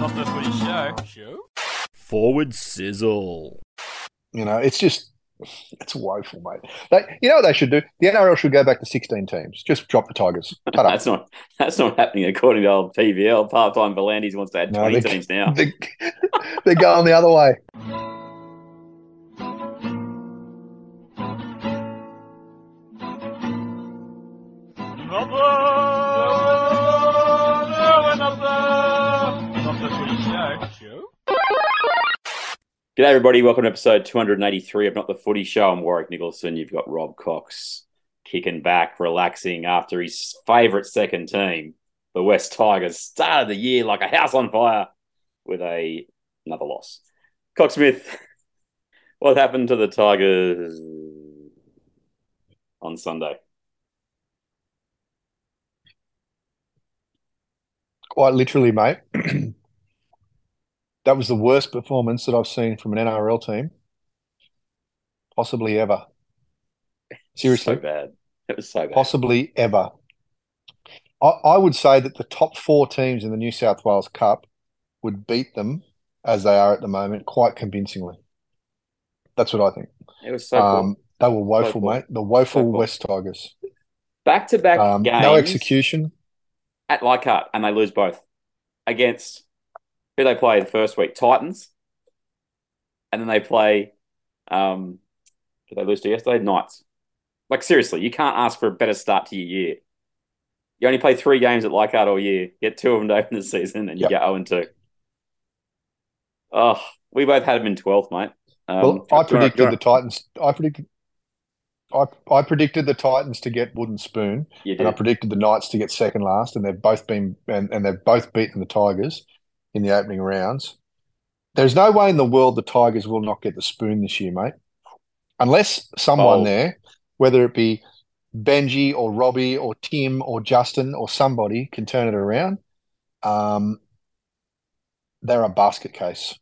Not the footy show. Show? Forward sizzle. You know, it's just it's woeful, mate. They, you know what they should do? The NRL should go back to sixteen teams. Just drop the Tigers. That's not that's not happening according to old PVL. Part time V'landys wants to add No, twenty they- teams now. They, they're going the other way. G'day everybody, welcome to episode 283 of Not the Footy Show. I'm Warwick Nicholson. You've got Rob Cox kicking back, relaxing after his favourite second team, the West Tigers, started the year like a house on fire with a another loss. Cox Smith, what happened to the Tigers on Sunday? Quite literally, mate. that was the worst performance that I've seen from an NRL team, possibly ever. Seriously, so bad. It was so bad. possibly ever. I, I would say that the top four teams in the New South Wales Cup would beat them as they are at the moment quite convincingly. That's what I think. It was so. Um, they were woeful, poor. mate. The woeful So poor. West Tigers. back to back games. no execution. at Leichhardt and they lose both against who they play the first week Titans, and then they play. Um, did they lose to yesterday? Knights. Like seriously, you can't ask for a better start to your year. You only play three games at Leichhardt all year. Get two of them to open the season, and you Yep. get zero and two. Oh, we both had them in twelfth, mate. Um, Well, I you predicted the Titans. I predicted. I, I predicted the Titans to get wooden spoon, and I predicted the Knights to get second last, and they've both been and, and they've both beaten the Tigers in the opening rounds. There's no way in the world the Tigers will not get the spoon this year, mate, unless someone Oh. there, whether it be Benji or Robbie or Tim or Justin or somebody, can turn it around. Um, they're a basket case.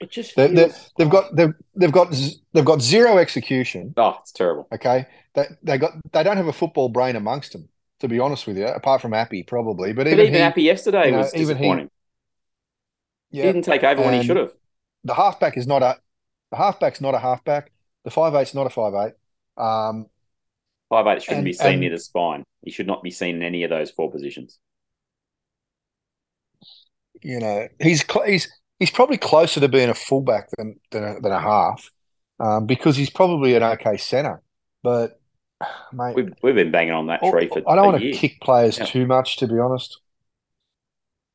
It just They, they, feels- they've got they've they've got they've got zero execution. oh, it's terrible. Okay, they they got they don't have a football brain amongst them. To be honest with you, apart from Happy probably, but But even, even he, Happy yesterday you know, was even he- disappointing. He didn't take over when he should have. the halfback is not a the halfback's not a halfback. The five eight's not a five eight. Um, Five eight shouldn't And- be seen and- near the spine. He should not be seen in any of those four positions. you know, he's cl- he's he's probably closer to being a fullback than than a, than a half, um, because he's probably an okay centre. But mate, We've we've been banging on that Oh, tree for I don't want to kick players Yeah. too much, to be honest.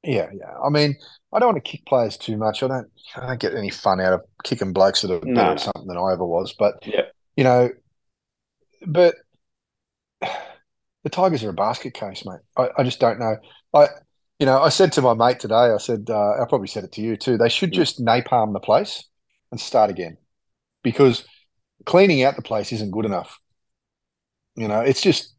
Yeah, yeah. I mean, I don't want to kick players too much. I don't. I don't get any fun out of kicking blokes that are No, better at something than I ever was. But Yeah. you know, but the Tigers are a basket case, mate. I, I just don't know. I, you know, I said to my mate today. I said, uh, I probably said it to you too. They should just napalm the place and start again, because cleaning out the place isn't good enough. You know, it's just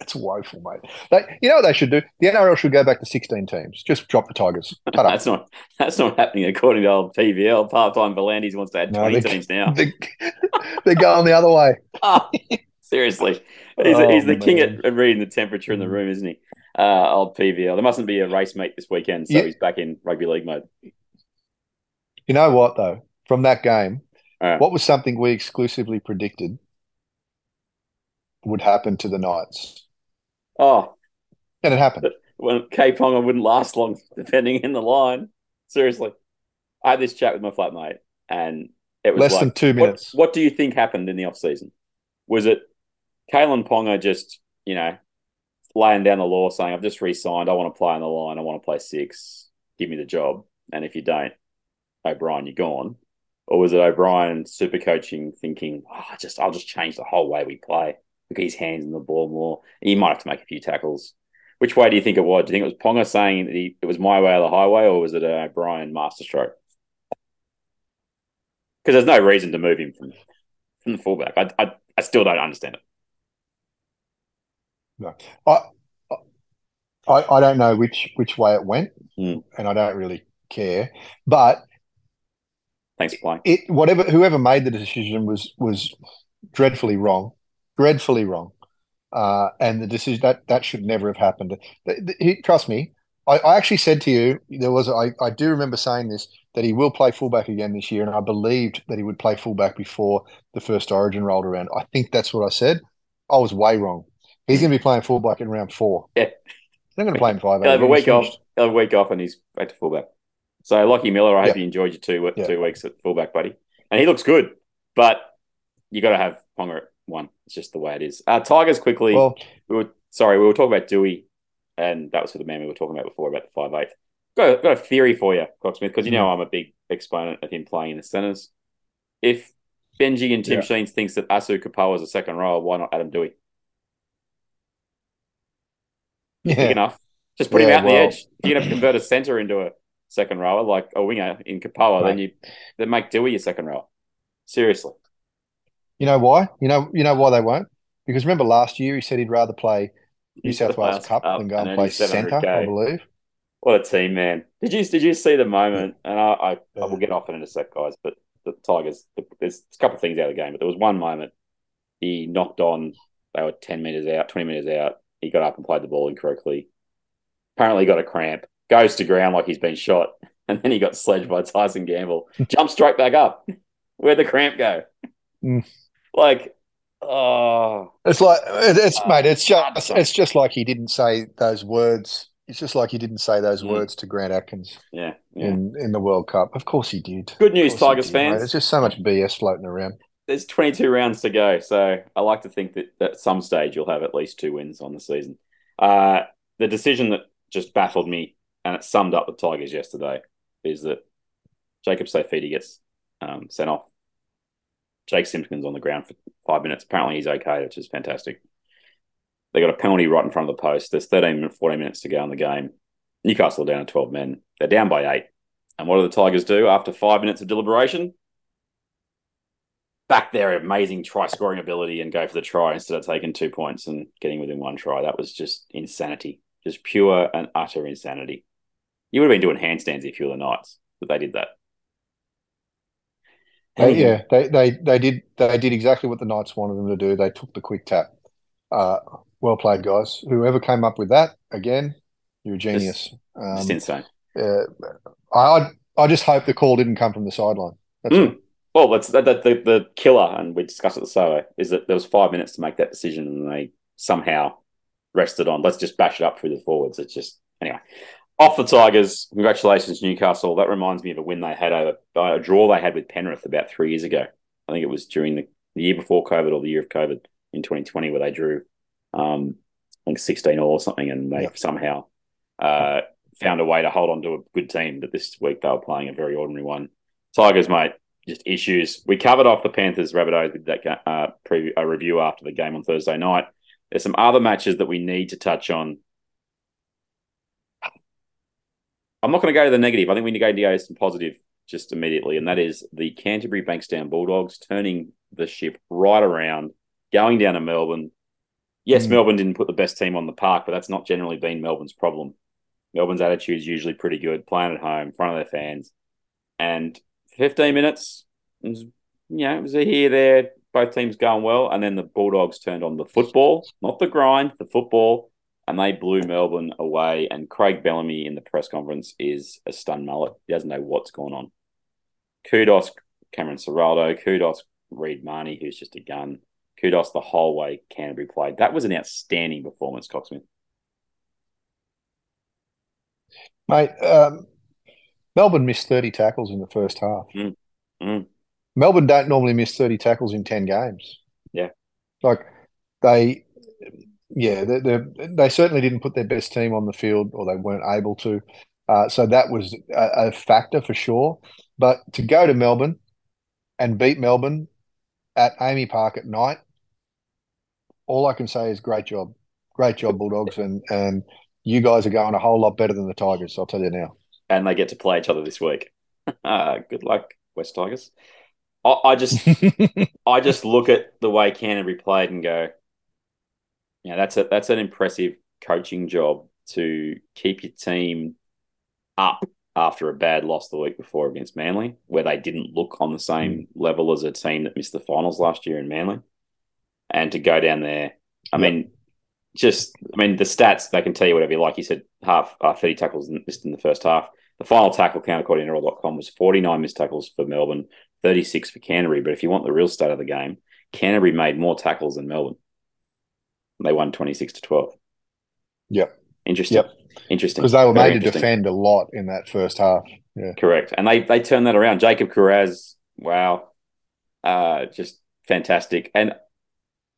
it's woeful, mate. They, you know what they should do? The NRL should go back to sixteen teams. Just drop the Tigers. That's not that's not happening according to old PVL. Part time V'landys wants to add No, twenty they- teams now. They, they're going the other way. Oh, seriously, he's, Oh, he's the king man. at, at reading the temperature in the room, isn't he? Uh, old PVL. There mustn't be a race meet this weekend, so Yeah. he's back in rugby league mode. You know what though? From that game, Uh, what was something we exclusively predicted would happen to the Knights, oh, and it happened. well, K Ponga wouldn't last long defending in the line. Seriously, I had this chat with my flatmate, and it was Less like, than two minutes. what do you think happened in the off season? Was it Kalyn Ponga just, you know, laying down the law saying, I've just re signed, I want to play on the line, I want to play six, give me the job. And if you don't, O'Brien, you're gone. Or was it O'Brien super coaching, thinking, oh, I just I'll just change the whole way we play, look at his hands on the ball more. He might have to make a few tackles. Which way do you think it was? Do you think it was Ponga saying that he, it was my way or the highway, or was it a Brian masterstroke? Because there's no reason to move him from from the fullback. I, I, I still don't understand it. I, I I don't know which which way it went, Mm. and I don't really care. But Thanks for playing. it whatever whoever made the decision was was dreadfully wrong, dreadfully wrong. Uh, and the decision that that should never have happened. He- trust me, I, I actually said to you there was I, I do remember saying this that he will play fullback again this year, and I believed that he would play fullback before the first Origin rolled around. I think that's what I said. I was way wrong. He's going to be playing fullback in round four. Yeah. Not going to play in five. He'll have a week off. He'll have a week off, and he's back to fullback. So, Lachie Miller, I hope you enjoyed your two two weeks at fullback, buddy. And he looks good, but you got to have Ponga at one. It's just the way it is. Uh, Tigers quickly. Well, we were sorry, we were talking about Doueihi, and that was for the man we were talking about before about the five eight. Got a, got a theory for you, Cocksmith, because you know I'm a big exponent of him playing in the centres. If Benji and Tim Yeah. Sheens thinks that Asu Kepaoa is a second rower, why not Adam Doueihi? Big enough. Just put him Yeah, out on the edge. If you're going to convert a centre into a second rower, like a winger in Kapoa, then you then make Doueihi your second rower. Seriously. You know why? You know, you know why they won't? Because remember last year he said he'd rather play New South Wales Cup than go and play centre. 700K. I believe. What a team, man! Did you did you see the moment? And I, I, I will get off it in a sec, guys. But the Tigers, there's a couple of things out of the game, but there was one moment he knocked on. They were ten meters out, twenty meters out. He got up and played the ball incorrectly. Apparently, got a cramp. Goes to ground like he's been shot, and then he got sledged by Tyson Gamble. Jumps straight back up. Where'd the cramp go? Mm. Like, oh, It's like it's Uh, mate. It's just it's just like he didn't say those words. It's just like he didn't say those Mm. words to Grant Atkins yeah, yeah. in in the World Cup. Of course he did. Good news, Tigers did, fans. mate. There's just so much BS floating around. there's 22 rounds to go, so I like to think that at some stage you'll have at least two wins on the season. Uh, the decision that just baffled me, and it summed up the Tigers yesterday, is that Jacob Saifiti gets um, sent off. Jake Simpkins on the ground for five minutes. Apparently he's okay, which is fantastic. They got a penalty right in front of the post. There's 13 minutes, 14 minutes to go in the game. Newcastle down to 12 men. They're down by eight. And what do the Tigers do after five minutes of deliberation? back their amazing try scoring ability and go for the try instead of taking two points and getting within one try. That was just insanity, just pure and utter insanity. You would have been doing handstands if you were the Knights, but they did that. They, yeah, they, they they did they did exactly what the Knights wanted them to do. They took the quick tap. Uh, well played, guys. Whoever came up with that, again, you're a genius. Um, just insane. uh, I I just hope the call didn't come from the sideline. That's Mm. Well, that's that, that, the, the killer, and we discussed it the solo, is that there was five minutes to make that decision, and they somehow rested on. Let's just bash it up through the forwards. It's just anyway. Off the Tigers, congratulations Newcastle. That reminds me of a win they had over a draw they had with Penrith about three years ago. I think it was during the, the year before COVID or the year of COVID in 2020, where they drew, um, I think 16 all or something, and they Yeah. somehow uh, found a way to hold on to a good team. But this week they were playing a very ordinary one. Tigers, mate, just issues. We covered off the Panthers Rabbitohs with that uh, preview, a review after the game on Thursday night. There's some other matches that we need to touch on. I'm not going to go to the negative. I think we need to go to some positive just immediately, and that is the Canterbury Bankstown Bulldogs turning the ship right around, going down to Melbourne. Yes, Mm. Melbourne didn't put the best team on the park, but that's not generally been Melbourne's problem. Melbourne's attitude is usually pretty good, playing at home, in front of their fans. And 15 minutes, it was, you know, it was a here, there, both teams going well. And then the Bulldogs turned on the football, not the grind, the football, and they blew Melbourne away. And Craig Bellamy in the press conference is a stunned mullet. He doesn't know what's going on. Kudos, Cameron Ciraldo. Kudos, Reed Mahoney, who's just a gun. Kudos the whole way Canterbury played. That was an outstanding performance, Coxsmith. Mate, um, Melbourne missed 30 tackles in the first half. Mm. Mm. Melbourne don't normally miss 30 tackles in 10 games. Yeah. Like they, yeah, they, they, they certainly didn't put their best team on the field or they weren't able to. Uh, so that was a, a factor for sure. But to go to Melbourne and beat Melbourne at AAMI Park at night, all I can say is great job. Great job, Bulldogs. And, and you guys are going a whole lot better than the Tigers, I'll tell you now. And they get to play each other this week. uh, good luck, West Tigers. I, I just I just look at the way Canterbury played and go, yeah, that's a that's an impressive coaching job to keep your team up after a bad loss the week before against Manly, where they didn't look on the same level as a team that missed the finals last year in Manly, and to go down there. I Yep. mean, just, I mean, the stats, they can tell you whatever you like. You said half, uh, 30 tackles missed in the first half. The final tackle count, according to NRL.com, was 49 missed tackles for Melbourne, 36 for Canterbury. But if you want the real state of the game, Canterbury made more tackles than Melbourne. They won 26 to 12. Yep. Interesting. Yep. Interesting. Because they were Very made to defend a lot in that first half. Yeah. Correct. And they they turned that around. Jacob Kiraz, wow. Uh just fantastic. And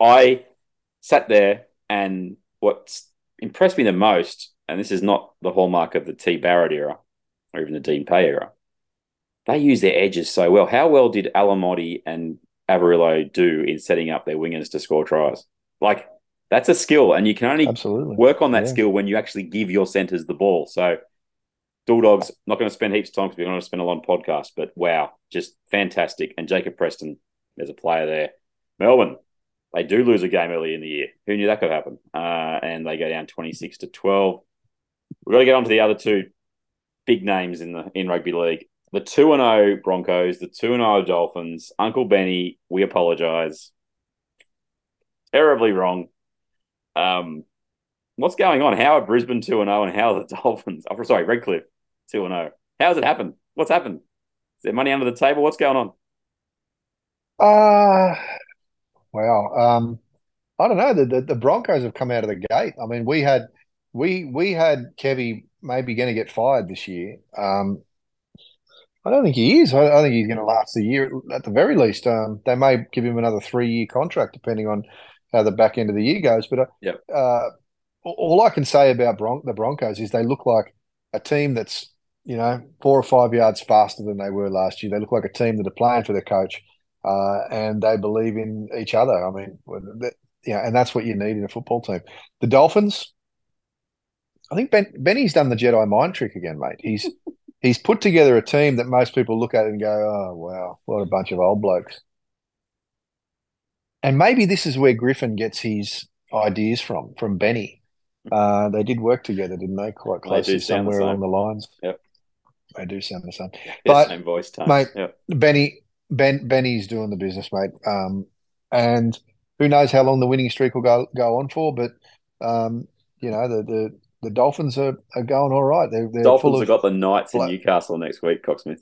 I sat there and what impressed me the most, and this is not the hallmark of the T Barrett era or even the Dean Pay era, they use their edges so well. How well did Alamoti and Averillo do in setting up their wingers to score tries? Like that's a skill, and you can only Absolutely. work on that Yeah. skill when you actually give your centers the ball. So, Bulldogs, not going to spend heaps of time because we're going to spend a lot on podcast, but wow, just fantastic. And Jacob Preston, there's a player there. Melbourne, they do lose a game early in the year. Who knew that could happen? Uh, and they go down 26 to 12. We've got to get on to the other two big names in the in rugby league. The 2 and 0 Broncos, the 2 and 0 Dolphins. Uncle Benny, we apologize. Terribly wrong. Um, what's going on? How are Brisbane 2 and 0 and how are the Dolphins? Oh, sorry, Redcliffe 2 and 0. How's it happened? What's happened? Is there money under the table? What's going on? Uh wow. Um, I don't know. The, the the Broncos have come out of the gate. I mean, we had we we had Kevy maybe going to get fired this year. Um, I don't think he is. I, I think he's going to last the year at the very least. Um, they may give him another three year contract depending on how the back end of the year goes. But uh, uh, all- all I can say about Bron- the Broncos is they look like a team that's you know four or five yards faster than they were last year. They look like a team that are playing for their coach uh, and they believe in each other. I mean, that, yeah, and that's what you need in a football team. The Dolphins, I think Ben Benny's done the Jedi mind trick again, mate. He's he's put together a team that most people look at and go, "Oh wow, what a bunch of old blokes." And maybe this is where Griffin gets his ideas from, from Benny. Uh, they did work together, didn't they? Quite closely sound the somewhere along the lines. Yep. They do sound the same. Yeah, But, same voice tone. mate, Yep. Benny Ben Benny's doing the business, mate. Um, and who knows how long the winning streak will go go on for? But um, you know the the, the Dolphins are, are going all right. They're they're Dolphins have got the Knights in Newcastle next week, Cocksmith.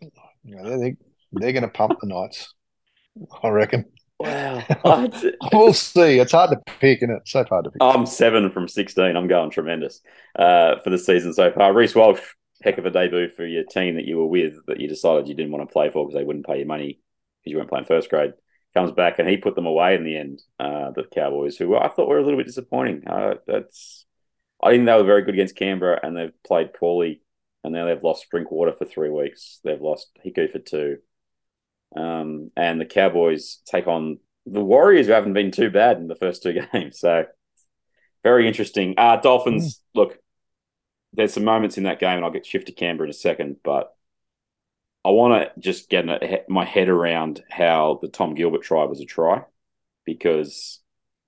you know, they're they're going to pump the Knights. I reckon. Wow. We'll see. It's hard to pick, and it's so hard to pick. I'm seven from 16. I'm going tremendous uh, for the season so far. Reece Walsh, heck of a debut for your team that you were with that you decided you didn't want to play for because they wouldn't pay you money because you weren't playing first grade. Comes back and he put them away in the end, uh, the Cowboys, who I thought were a little bit disappointing. Uh, that's I think they were very good against Canberra and they've played poorly and now they've lost Drinkwater for three weeks. They've lost Hiku for two. Um, and the Cowboys take on the Warriors, who haven't been too bad in the first two games. So very interesting. Uh, Dolphins, look, there's some moments in that game, and I'll get shift to Canberra in a second, but I want to just get my head around how the Tom Gilbert try was a try because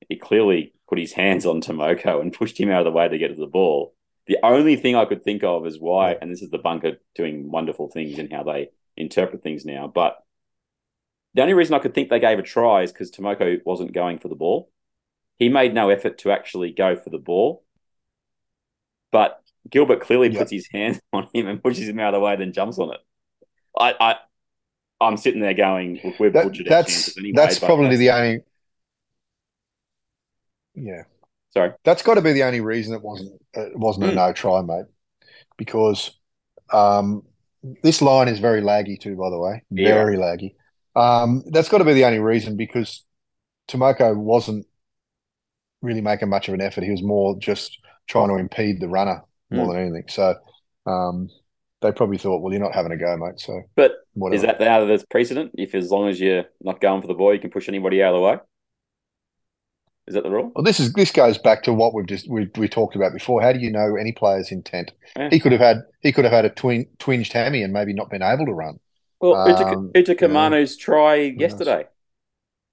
he clearly put his hands on Timoko and pushed him out of the way to get to the ball. The only thing I could think of is why, and this is the bunker doing wonderful things in how they interpret things now, but the only reason I could think they gave a try is because Timoko wasn't going for the ball. He made no effort to actually go for the ball. But Gilbert clearly Yep. puts his hands on him and pushes him out of the way, then jumps on it. I, I I'm sitting there going, we've That- butchered that's anyway. that's probably that's- the only. Yeah, sorry. that's got to be the only reason it wasn't it wasn't a Mm. no try, mate. Because um, this line is very laggy too, by the way, Yeah. very laggy. Um, that's got to be the only reason because Timoko wasn't really making much of an effort. He was more just trying to impede the runner more Mm. than anything. So um, they probably thought, well, you're not having a go, mate. So But whatever. is that now there's precedent? If as long as you're not going for the ball, you can push anybody out of the way. Is that the rule? Well, this is this goes back to what we've just we we talked about before. How do you know any player's intent? Yeah. He could have had he could have had a twin twinged hammy and maybe not been able to run. Well, Um, Uta Kamano's try yesterday.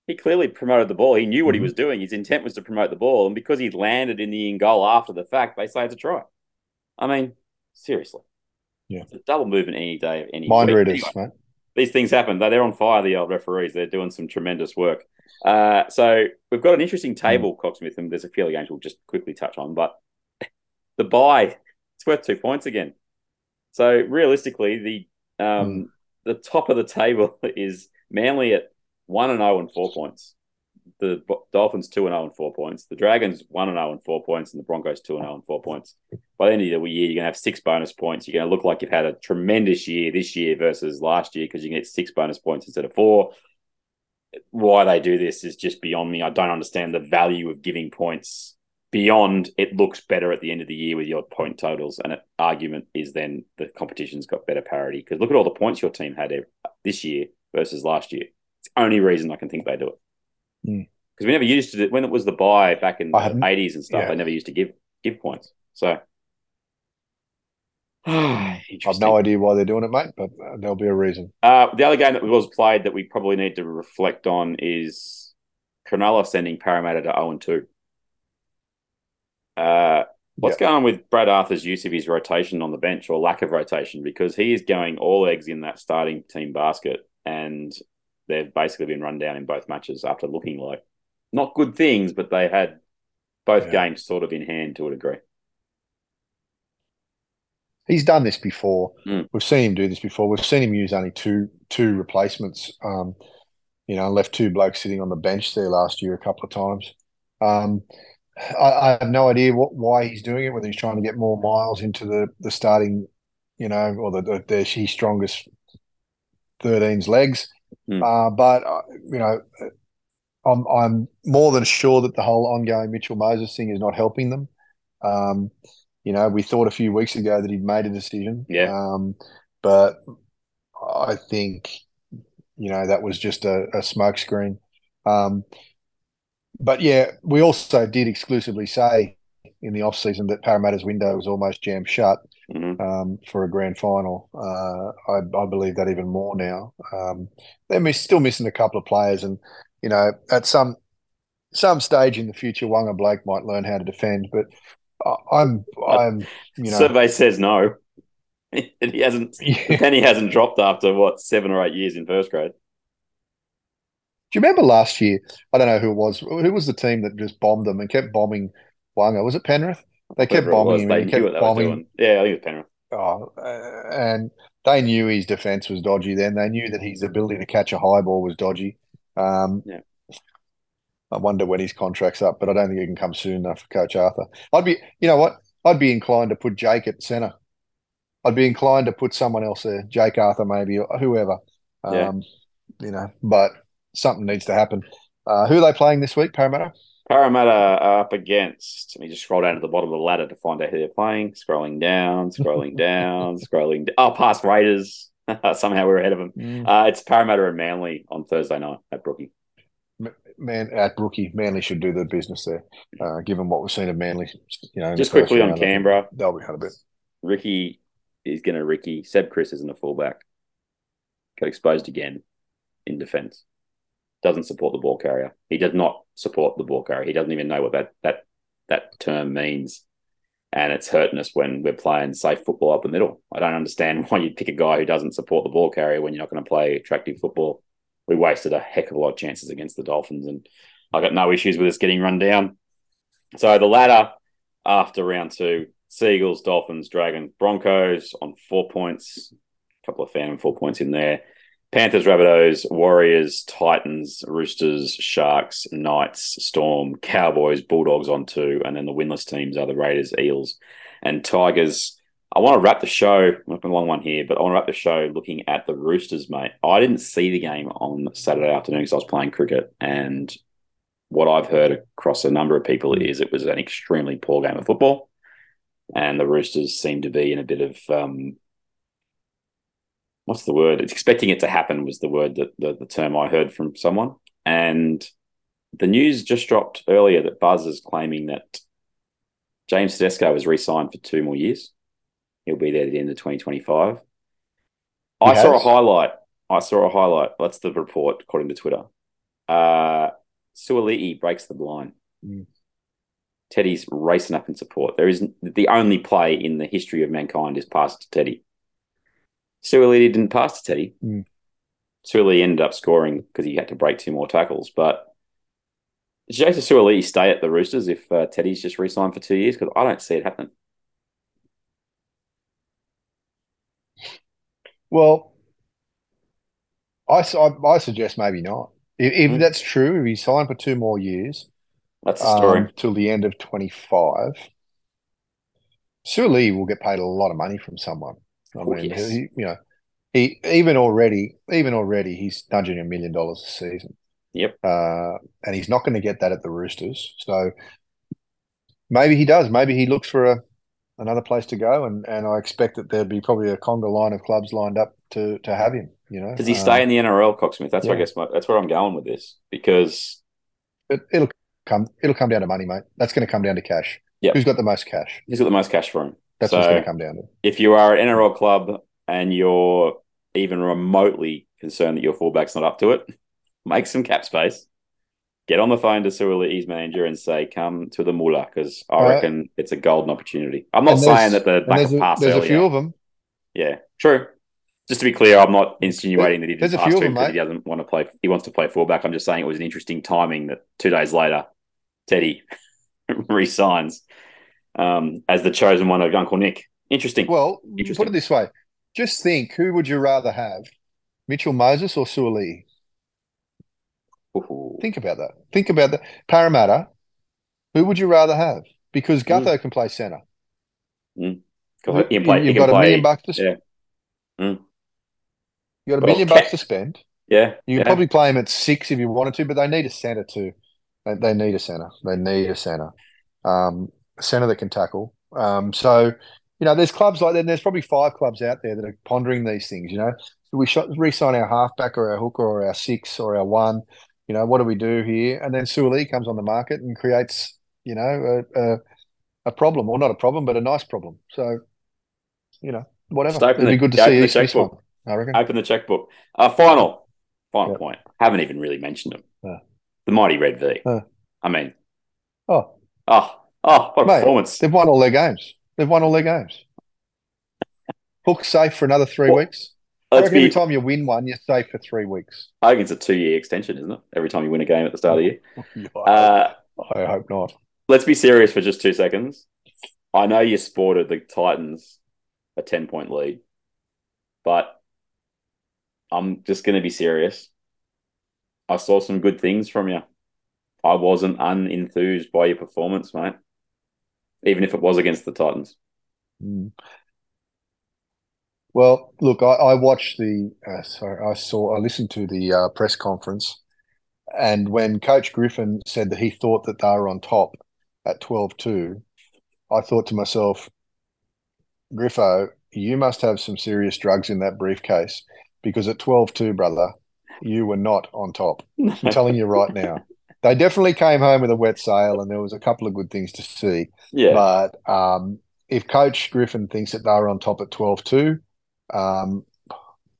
He clearly promoted the ball. He knew what he Mhm. was doing. His intent was to promote the ball, and because he landed in the in goal after the fact, they say it's a try. I mean, seriously. Yeah. It's a double movement any day of any Mind week. readers, Anyway, mate. these things happen. They're, on fire, the old referees. They're doing some tremendous work. Uh, so we've got an interesting table, Cocksmith, and there's a few games we'll just quickly touch on. But the buy, it's worth two points again. So realistically, the um, Mm. The top of the table is Manly at one and zero and four points. The Dolphins two and zero and four points. The Dragons one and zero and four points, and the Broncos two and zero and four points. By the end of the year, you're going to have six bonus points. You're going to look like you've had a tremendous year this year versus last year because you get six bonus points instead of four. Why they do this is just beyond me. I don't understand the value of giving points beyond it looks better at the end of the year with your point totals. And an argument is then the competition's got better parity because look at all the points your team had this year versus last year. It's the only reason I can think they do it. Hmm. Because we never used to do when it was the buy back in the I haven't- 80s and stuff, yeah. they never used to give give points. So I've no idea why they're doing it, mate, but uh, there'll be a reason. Uh, the other game that was played that we probably need to reflect on is Cronulla sending Parramatta to 0 and 2. Uh, what's going on with Brad Arthur's use of his rotation on the bench or lack of rotation? Because he is going all eggs in that starting team basket, and they've basically been run down in both matches after looking like not good things, but they had both Yeah. games sort of in hand to a degree. He's done this before. Mm. We've seen him do this before. We've seen him use only two two replacements. Um, you know, left two blokes sitting on the bench there last year a couple of times. Um, I, I have no idea what why he's doing it. Whether he's trying to get more miles into the the starting, you know, or the, the, the his strongest 13's legs. Mm. Uh, but uh, you know, I'm I'm more than sure that the whole ongoing Mitchell Moses thing is not helping them. Um, you know, we thought a few weeks ago that he'd made a decision. Yeah. Um, but I think, you know, that was just a, a smokescreen. Um, but yeah, we also did exclusively say in the off season that Parramatta's window was almost jammed shut Mhm. um, for a grand final. Uh, I, I believe that even more now. Um, they're miss, still missing a couple of players, and you know, at some some stage in the future, Waqa Blake might learn how to defend. But I, I'm, I'm, you know, Survey says no. and he hasn't the penny hasn't dropped after what seven or eight years in first grade. Do you remember last year? I don't know who it was. Who was the team that just bombed them and kept bombing Waqa? Was it Penrith? They kept Whatever bombing was, him they kept what they were bombing. Yeah, I think it was Penrith. Oh, uh, and they knew his defense was dodgy. Then they knew that his ability to catch a high ball was dodgy. Um, Yeah. I wonder when his contract's up, but I don't think it can come soon enough for Coach Arthur. I'd be, you know what? I'd be inclined to put Jake at centre. I'd be inclined to put someone else there, Jake Arthur maybe, or whoever. Um, Yeah. You know, but something needs to happen. Uh, who are they playing this week, Parramatta? Parramatta are up against. Let me just scroll down to the bottom of the ladder to find out who they're playing. Scrolling down, scrolling down, scrolling. down. Oh, past Raiders. Somehow we're ahead of them. Uh, it's Parramatta and Manly on Thursday night at Brookie. Man at Brookie, Manly should do the business there, uh, given what we've seen of Manly. You know, Just quickly on Canberra. they'll be out a bit. Ricky is going to Ricky. Seb Kris isn't a fullback. Got exposed again in defence. Doesn't support the ball carrier. He does not support the ball carrier. He doesn't even know what that that that term means. And it's hurting us when we're playing safe football up the middle. I don't understand why you'd pick a guy who doesn't support the ball carrier when you're not going to play attractive football. We wasted a heck of a lot of chances against the Dolphins, and I got no issues with us getting run down. So the ladder after round two Seagulls, Dolphins, Dragons, Broncos on four points. A couple of Phantom four points in there. Panthers, Rabbitohs, Warriors, Titans, Roosters, Sharks, Knights, Storm, Cowboys, Bulldogs on two. And then the winless teams are the Raiders, Eels, and Tigers. I want to wrap the show. A long one here, but I want to wrap the show looking at the Roosters, mate. I didn't see the game on Saturday afternoon because I was playing cricket. And what I've heard across a number of people is it was an extremely poor game of football and the Roosters seem to be in a bit of um, what's the word? It's expecting it to happen was the word that the, the term I heard from someone. And the news just dropped earlier that Buzz is claiming that James Tedesco was re-signed for two more years. He'll be there at the end of 2025. I He saw a highlight. I saw a highlight. That's the report according to Twitter. Uh, Suoliti breaks the line. Mm. Teddy's racing up in support. There is the only play in the history of mankind is passed to Teddy. Suoliti didn't pass to Teddy. Mm. Suaalii ended up scoring because he had to break two more tackles. But does Jason Suaalii stay at the Roosters if uh, Teddy's just re-signed for two years? Because I don't see it happening. Well, I I suggest maybe not. If, if Hmm. that's true, if he signed for two more years, That's the story. um, till the end of 25, Suaalii will get paid a lot of money from someone. I Oh, mean, yes. he, you know, he even already, even already, he's nudging a million dollars a season. Yep. Uh, and he's not going to get that at the Roosters. So maybe he does. Maybe he looks for a another place to go, and and I expect that there'll be probably a conga line of clubs lined up to to have him. You know, Does he stay in the NRL, Cocksmith? That's where I guess my, that's where I'm going with this because it, it'll come. It'll come down to money, mate. That's going to come down to cash. Yep. Who's got the most cash? Who's got the most cash for him. That's So- what's going to come down to. if you are an NRL club and you're even remotely concerned that your fullback's not up to it, make some cap space. Get on the phone to Suaalii's manager and say, "Come to the Moolah," because I reckon it's a golden opportunity. I'm not saying that the there's of a, pass there's a few of them. Yeah, true. Just to be clear, I'm not insinuating that he didn't pass to him because he doesn't want to play. He wants to play fullback. I'm just saying it was an interesting timing that two days later, Teddy resigns um, as the chosen one of Uncle Nick. Interesting. Well, Interesting. put it this way: just think, who would you rather have, Mitchell Moses or Suaalii? Think about that. Think about that. Parramatta. Who would you rather have? Because Mm. Gutho can play centre. Can play. You've got a play- million bucks to spend. Yeah. Mm. You got a million bucks to spend. Yeah, You yeah. probably play him at six if you wanted to, but they need a centre too. They, they need a centre. They need a centre. Um, centre that can tackle. Um, so, you know, there's clubs like that. There's probably five clubs out there that are pondering these things. You know, do we shot, re-sign our halfback or our hooker or our six or our one? You know, what do we do here? And then Suaalii comes on the market and creates, you know, a, a, a problem, or not a problem, but a nice problem. So, you know, whatever. Just open It'd be good to see the checkbook. one. I reckon. Open the checkbook. Uh, final, final point. Haven't even really mentioned them. Yeah. The mighty Red V. Yeah. I mean, Oh, oh, oh, what a Mate, performance! They've won all their games. They've won all their games. Hook safe for another three Well, weeks. I every time you win one, you're safe for three weeks. I think it's a two-year extension, isn't it? Every time you win a game at the start of the year. I Uh, hope not. let's be serious for just two seconds. I know you sported the Titans a 10 point lead, but I'm just going to be serious. I saw some good things from you. I wasn't unenthused by your performance, mate, even if it was against the Titans. Mm. Well, look, I, I watched the, uh, sorry, I saw, I listened to the uh, press conference, and when Coach Griffin said that he thought that they were on top at 12 2, I thought to myself, Griffo, you must have some serious drugs in that briefcase because at 12 2, brother, you were not on top. I'm telling you right now. They definitely came home with a wet sail, and there was a couple of good things to see. yeah. But um, if Coach Griffin thinks that they were on top at 12 2, um,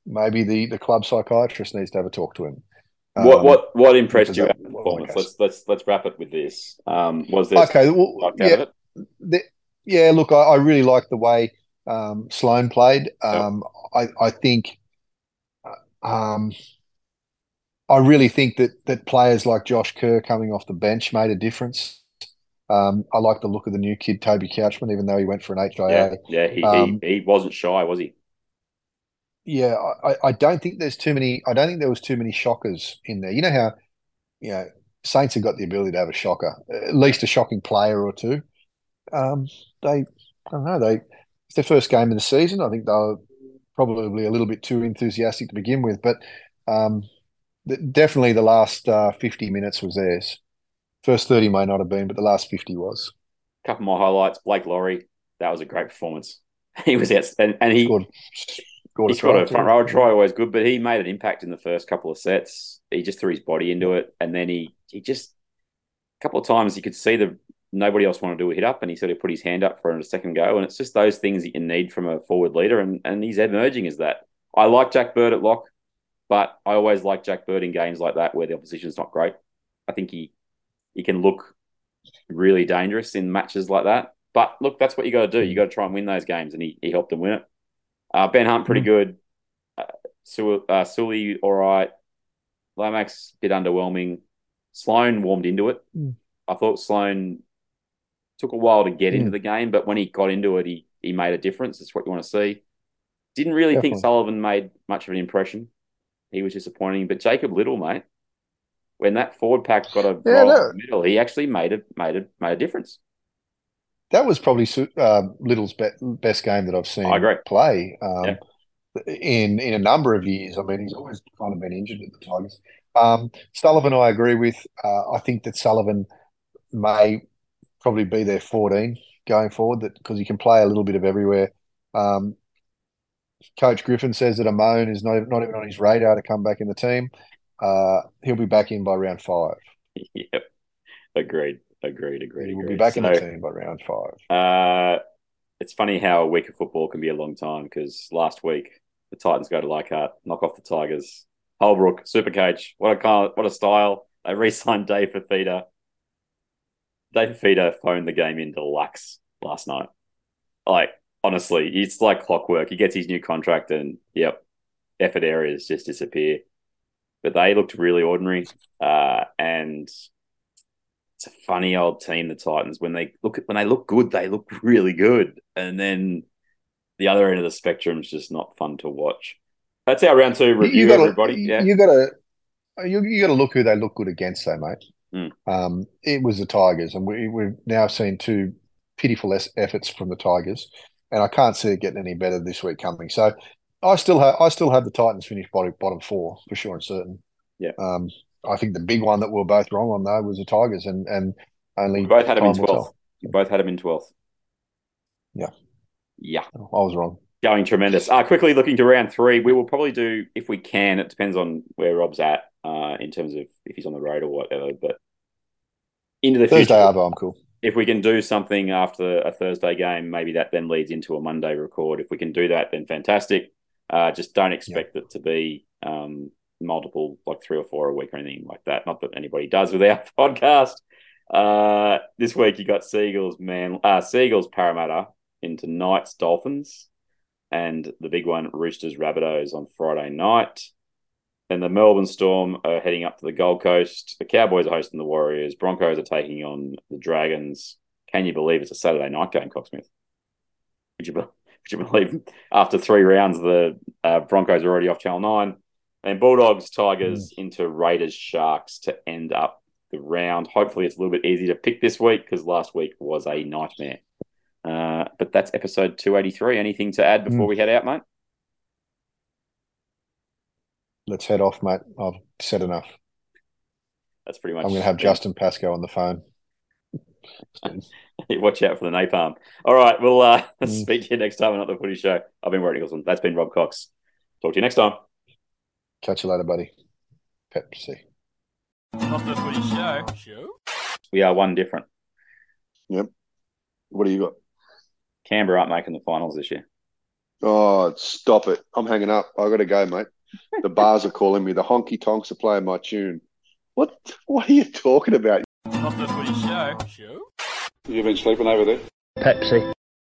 maybe the, the club psychiatrist needs to have a talk to him. what Um, what what impressed you that- the performance? Let's let's let's wrap it with this. Um, was there Okay, well, yeah, the, yeah. Look, I, I really like the way um, Sloan played. Um, I, I think, uh, um, I really think that that players like Josh Kerr coming off the bench made a difference. Um, I like the look of the new kid Toby Couchman, even though he went for an Yeah, HIA. yeah. He, Um, he he wasn't shy, was he? Yeah, I, I- don't think there's too many. I don't think there was too many shockers in there. You know how, you know, Saints have got the ability to have a shocker, at least a shocking player or two. Um, they, I don't know, they it's their first game of the season. I think they were probably a little bit too enthusiastic to begin with, but um, definitely the last uh, 50 minutes was theirs. First 30 may not have been, but the last 50 was. A couple more highlights. Blake Lawrie, that was a great performance. He was out, and, and he Scored, scored he scored a front row try, always good, but he made an impact in the first couple of sets. He just threw his body into it, and then he he just a couple of times you could see the nobody else wanted to do a hit up, and he sort of put his hand up for a second go, and it's just those things that you need from a forward leader, and and he's emerging as that. I like Jack Bird at lock, but I always like Jack Bird in games like that where the opposition's not great. I think he he can look really dangerous in matches like that. But look, that's what you got to do. You got to try and win those games, and he, he helped them win it. Uh, ben Hunt, pretty good. Uh, Su- uh, Sully, all right. Lomax, bit underwhelming. Sloan warmed into it. Mm. I thought Sloan took a while to get Mm. into the game, but when he got into it, he, he made a difference. That's what you want to see. Didn't really think Sullivan made much of an impression. He was disappointing. But Jacob Liddle, mate, when that forward pack got a Yeah, no. middle, he actually made it made it made a difference. That was probably uh, Liddle's be- best game that I've seen I agree. play um, Yeah. in in a number of years. I mean, he's always kind of been injured at the Tigers. Um, Sullivan, I agree with. Uh, I think that Sullivan may probably be their 14 going forward that because he can play a little bit of everywhere. Um, Coach Griffin says that Amon is not, not even on his radar to come back in the team. Uh, he'll be back in by round five. yep. Agreed. Agreed. Agreed. He will be back in the team by round five. Uh, it's funny how a week of football can be a long time because last week the Titans go to Leichhardt, knock off the Tigers. Holbrook, Supercoach, what a kind what a style. They re-signed Dave Fifita. Dave Fifita phoned the game in deluxe last night. Like, honestly, it's like clockwork. He gets his new contract and, yep, effort areas just disappear. But they looked really ordinary. Uh, and it's a funny old team, the Titans. When they look when they look good, they look really good. And then the other end of the spectrum is just not fun to watch. That's our round two review, gotta, everybody. Yeah. You got to you, you got to look who they look good against, though, mate. Mm. Um, it was the Tigers, and we, we've now seen two pitiful efforts from the Tigers, and I can't see it getting any better this week coming. So, I still have I still have the Titans finish bottom bottom four for sure and certain. Yeah. Um, I think the big one that we we're both wrong on though was the Tigers, and and only we both had them in 12th. We both had him in 12th. Yeah. Yeah. I was wrong. Going tremendous. Uh, quickly looking to round three, we will probably do, if we can, it depends on where Rob's at uh, in terms of if he's on the road or whatever. But into the Thursday future, I'm cool. If we can do something after a Thursday game, maybe that then leads into a Monday record. If we can do that, then fantastic. Uh, just don't expect it to be um, multiple, like three or four a week or anything like that. Not that anybody does with our podcast. Uh, this week you got Seagulls, man, uh, Seagulls, Parramatta into Knights, Dolphins, and the big one, Roosters, Rabbitohs on Friday night. Then the Melbourne Storm are heading up to the Gold Coast. The Cowboys are hosting the Warriors. Broncos are taking on the Dragons. Can you believe it's a Saturday night game, Cocksmith? Would you, be- would you believe after three rounds, the uh, Broncos are already off Channel 9? And Bulldogs, Tigers into Raiders, Sharks to end up the round. Hopefully, it's a little bit easier to pick this week because last week was a nightmare. Uh, but that's episode 283. Anything to add before Mm. we head out, mate? Let's head off, mate. I've said enough. That's pretty much I'm going to have Justin Pascoe on the phone. Watch out for the napalm. All right, we'll uh, Mm. speak to you next time on Not the Footy Show. I've been Warren Nicholson. That's been Rob Cox. Talk to you next time. Catch you later, buddy. Pepsi. Not the footy show. Show? We are one different. Yep. What do you got? Canberra aren't making the finals this year. Oh, stop it. I'm hanging up. I got to go, mate. The bars are calling me. The honky tonks are playing my tune. What What are you talking about? Not the show. Show? You've been sleeping over there? Pepsi.